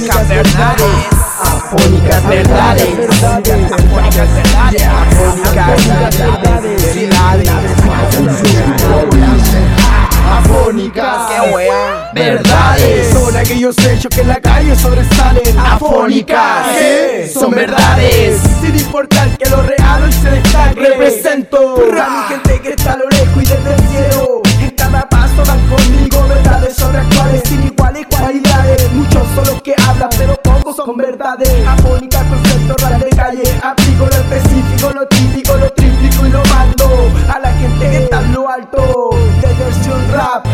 verdades. Afónicas verdades. Afónicas verdades. Afónicas verdades. Afónicas, qué wea. Verdades. Son aquellos hechos que en la calle sobresalen. Afónicas, son verdades. Sin importar que lo real hoy se destaque. Represento a mi gente Afónicas, concepto rap de calle. Aplico lo específico, lo típico, lo tríplico y lo mando a la gente que está en lo alto. De versión rap.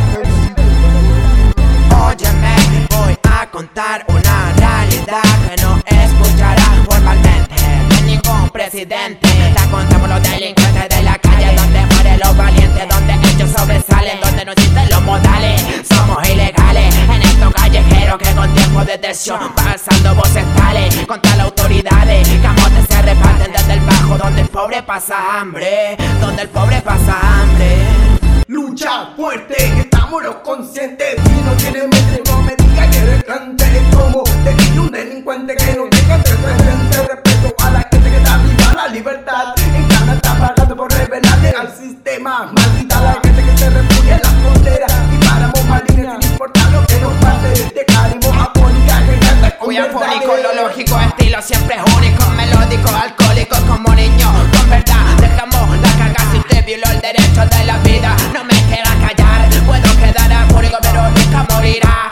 Óyeme, voy a contar una realidad que no escucharás formalmente de ningún presidente. La contamos los delincuentes de la calle, donde mueren los valientes, donde ellos sobresalen, donde no existen los modales. Pasando voces tales contra las autoridades. Camotes se reparten desde el bajo, donde el pobre pasa hambre, donde el pobre pasa hambre. Lucha fuerte, estamos los conscientes. Si no quieres mente, no me diga que eres grande. Es como decir un delincuente que no tenga antecedentes. Respeto a la gente que está viva la libertad. En cada está pagando por revelarle al sistema. Maldita la gente que se refugia en las fronteras. Y paramos malines sin importar lo que nos pase. De la vida, no me queda callar, puedo quedar afónico pero nunca morirá,